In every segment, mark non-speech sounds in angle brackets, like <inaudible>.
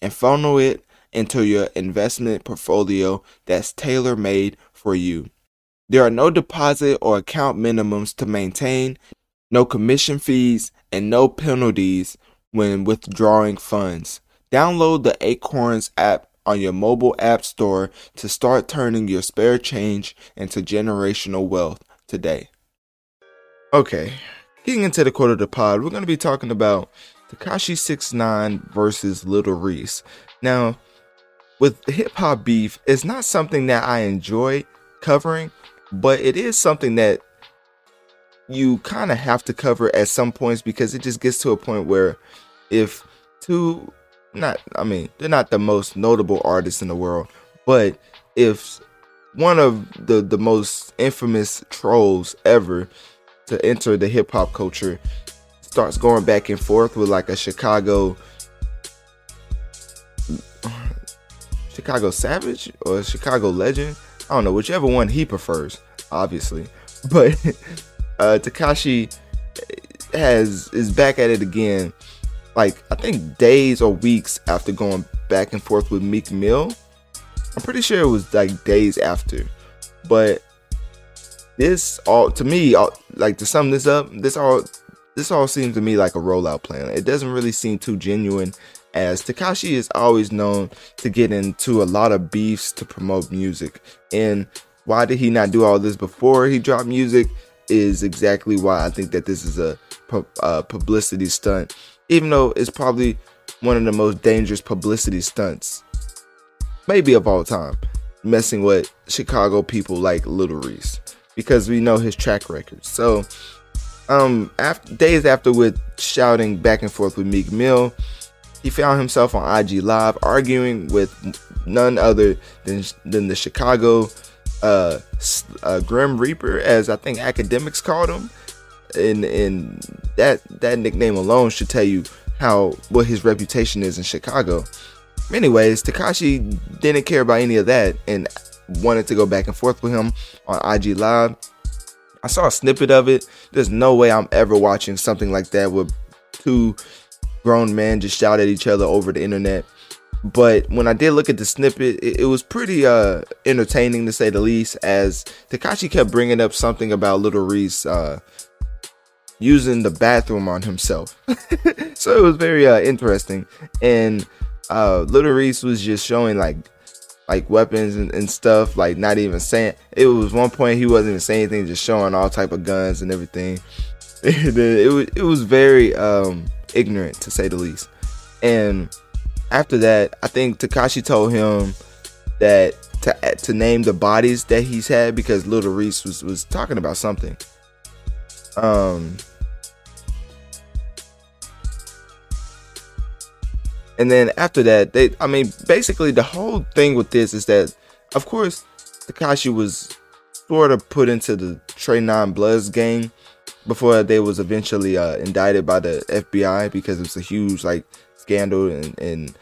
and funnel it into your investment portfolio that's tailor made for you. There are no deposit or account minimums to maintain, no commission fees, and no penalties when withdrawing funds. Download the Acorns app on your mobile app store to start turning your spare change into generational wealth today. Okay, getting into the quote of the pod, we're going to be talking about Tekashi 69 versus Little Reese. Now, with hip hop beef, it's not something that I enjoy covering, but it is something that you kind of have to cover at some points because it just gets to a point where if two not I mean, they're not the most notable artists in the world, but if one of the the most infamous trolls ever to enter the hip hop culture starts going back and forth with like a Chicago Chicago Savage or Chicago Legend. I don't know, whichever one he prefers, obviously. <laughs> But uh Tekashi has is back at it again. Like I think days or weeks after going back and forth with Meek Mill. I'm pretty sure it was like days after. But this all to me, all, like to sum this up, this all this all seems to me like a rollout plan. It doesn't really seem too genuine as Tekashi is always known to get into a lot of beefs to promote music. And why did he not do all this before he dropped music is exactly why I think that this is a, a publicity stunt, even though it's probably one of the most dangerous publicity stunts, maybe of all time, messing with Chicago people like Little Reese because we know his track record. So, um, after days after with shouting back and forth with Meek Mill, he found himself on IG Live arguing with none other than than the Chicago uh, uh, Grim Reaper, as I think Akademiks called him, and and that that nickname alone should tell you how what his reputation is in Chicago. Anyways, Tekashi didn't care about any of that and wanted to go back and forth with him on IG Live. I saw a snippet of it. There's no way I'm ever watching something like that with two grown men just shout at each other over the internet. But when I did look at the snippet, it, it was pretty uh, entertaining to say the least. As Tekashi kept bringing up something about Little Reese uh, using the bathroom on himself, <laughs> so it was very uh, interesting. And uh, Little Reese was just showing like like weapons and, and, stuff, like not even saying. It was one point he wasn't even saying anything, just showing all type of guns and everything. <laughs> it was it was very um, ignorant to say the least. And after that, I think Tekashi told him that to to name the bodies that he's had because Little Reese was was talking about something. Um. And then after that, they I mean basically the whole thing with this is that of course Tekashi was sort of put into the Trey Nine Bloods game before they was eventually uh, indicted by the FBI because it's a huge like scandal and, and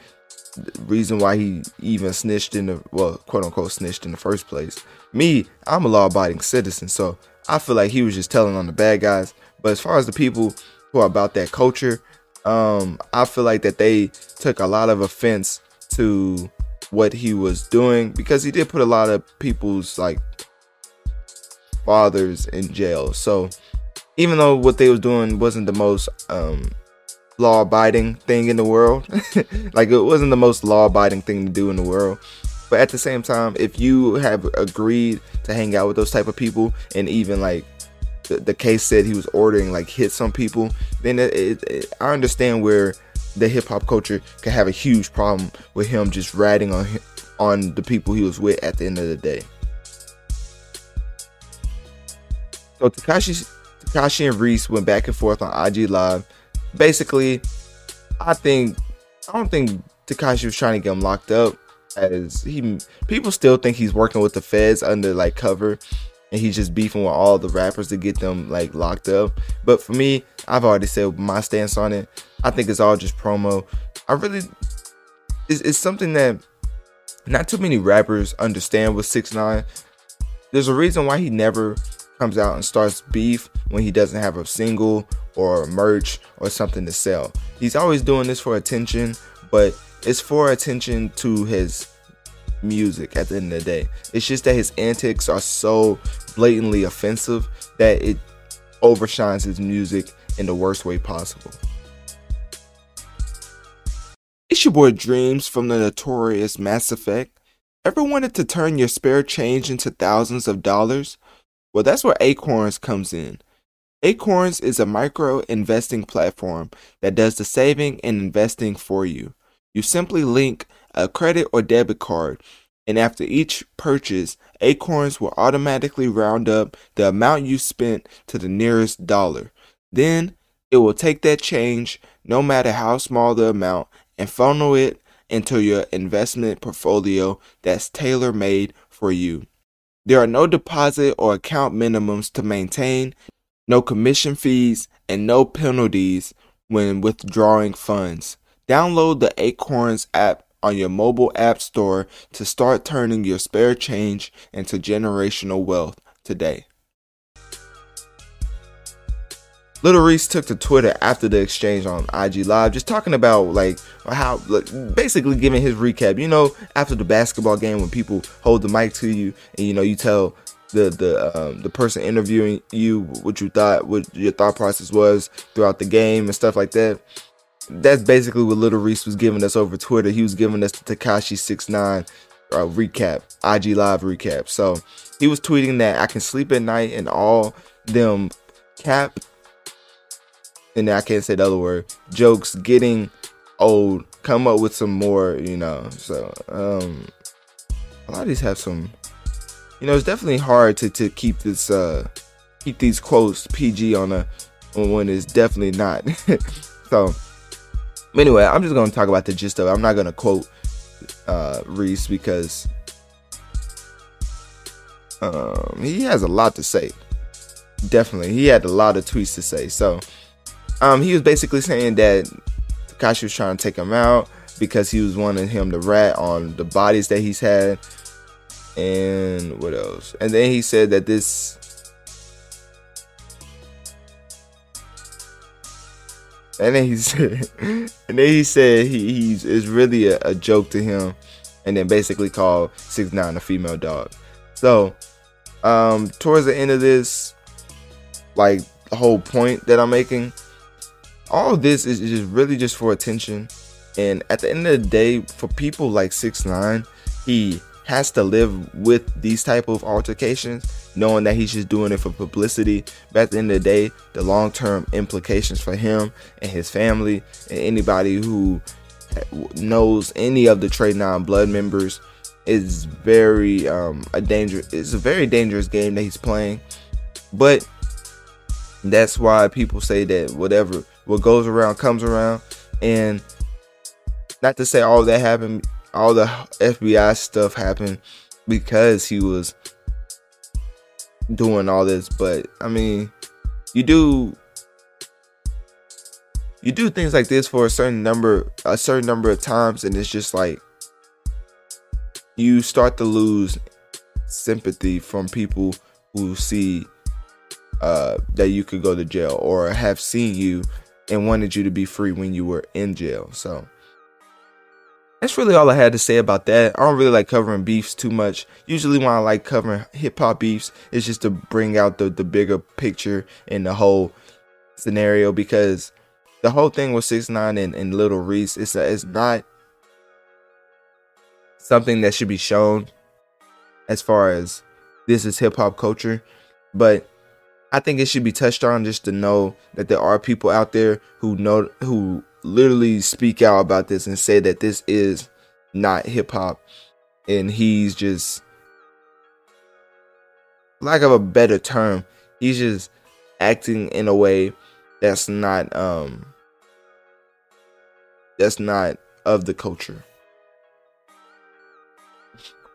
reason why he even snitched in the well quote unquote snitched in the first place. Me, I'm a law abiding citizen, so I feel like he was just telling on the bad guys. But as far as the people who are about that culture, um, I feel like that they took a lot of offense to what he was doing because he did put a lot of people's like fathers in jail. So even though what they was doing wasn't the most um, law abiding thing in the world, <laughs> like it wasn't the most law abiding thing to do in the world. But at the same time, if you have agreed to hang out with those type of people, and even like the, the case said he was ordering like hits on people, then it, it, it, I understand where the hip hop culture could have a huge problem with him just ratting on on the people he was with at the end of the day. So Tekashi Tekashi and Reese went back and forth on IG Live. Basically, I think I don't think Tekashi was trying to get him locked up, as he people still think he's working with the feds under like cover, and he's just beefing with all the rappers to get them like locked up. But for me, I've already said my stance on it. I think it's all just promo. I really, it's, it's something that not too many rappers understand with Six Nine. There's a reason why he never comes out and starts beef when he doesn't have a single or merch or something to sell. He's always doing this for attention, but it's for attention to his music at the end of the day. It's just that his antics are so blatantly offensive that it overshines his music in the worst way possible. It's your boy Dreams from the notorious Mass Effect. Ever wanted to turn your spare change into thousands of dollars? Well, that's where Acorns comes in. Acorns is a micro investing platform that does the saving and investing for you. You simply link a credit or debit card, and after each purchase, Acorns will automatically round up the amount you spent to the nearest dollar. Then it will take that change, no matter how small the amount, and funnel it into your investment portfolio that's tailor made for you. There are no deposit or account minimums to maintain, no commission fees, and no penalties when withdrawing funds. Download the Acorns app on your mobile app store to start turning your spare change into generational wealth today. Little Reese took to Twitter after the exchange on IG Live, just talking about like how, like, basically giving his recap. You know, after the basketball game, when people hold the mic to you, and you know, you tell the the um, the person interviewing you what you thought, what your thought process was throughout the game and stuff like that. That's basically what Little Reese was giving us over Twitter. He was giving us the Tekashi Six Nine uh, recap, IG Live recap. So he was tweeting that I can sleep at night and all them cap and I can't say the other word, jokes getting old, come up with some more, you know. So, um, a lot of these have some, you know, it's definitely hard to, to keep this, uh, keep these quotes PG on a, when it's definitely not. <laughs> so, anyway, I'm just going to talk about the gist of it. I'm not going to quote, uh, Reese because, um, he has a lot to say. Definitely. He had a lot of tweets to say. So, um, he was basically saying that Tekashi was trying to take him out because he was wanting him to rat on the bodies that he's had. And what else? And then he said that this And then he <laughs> said, and then he said he, he's is really a, a, joke to him, and then basically called six nine a female dog. So, um, towards the end of this, like the whole point that I'm making, all this is just really just for attention. And at the end of the day, for people like Six Nine, he has to live with these type of altercations, knowing that he's just doing it for publicity. But at the end of the day, the long term implications for him and his family and anybody who knows any of the Trey Nine blood members is very um, a danger. It's a very dangerous game that he's playing, but that's why people say that whatever what goes around comes around. And not to say all that happened, all the FBI stuff happened because he was doing all this, but I mean, you do you do things like this for a certain number a certain number of times and it's just like you start to lose sympathy from people who see uh, that you could go to jail or have seen you and wanted you to be free when you were in jail. So that's really all I had to say about that. I don't really like covering beefs too much. Usually when I like covering hip hop beefs, it's just to bring out the, the bigger picture and the whole scenario because the whole thing with six nine and, and Little Reese is it's not something that should be shown as far as this is hip hop culture. But I think it should be touched on just to know that there are people out there who know who literally speak out about this and say that this is not hip hop and he's just lack of a better term, he's just acting in a way that's not um that's not of the culture.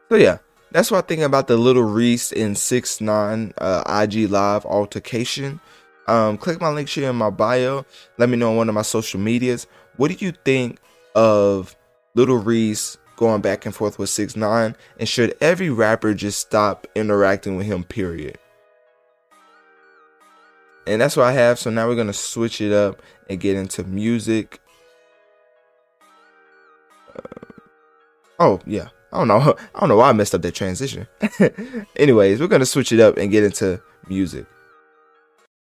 So yeah, that's what I think about the Little Reese in six nine uh, IG live altercation. Um, click my link here in my bio. Let me know on one of my social medias. What do you think of Little Reese going back and forth with six nine? And should every rapper just stop interacting with him? Period. And that's what I have. So now we're gonna switch it up and get into music. Uh, oh yeah. I don't know. <laughs> I don't know why I messed up that transition. <laughs> Anyways, we're gonna switch it up and get into music.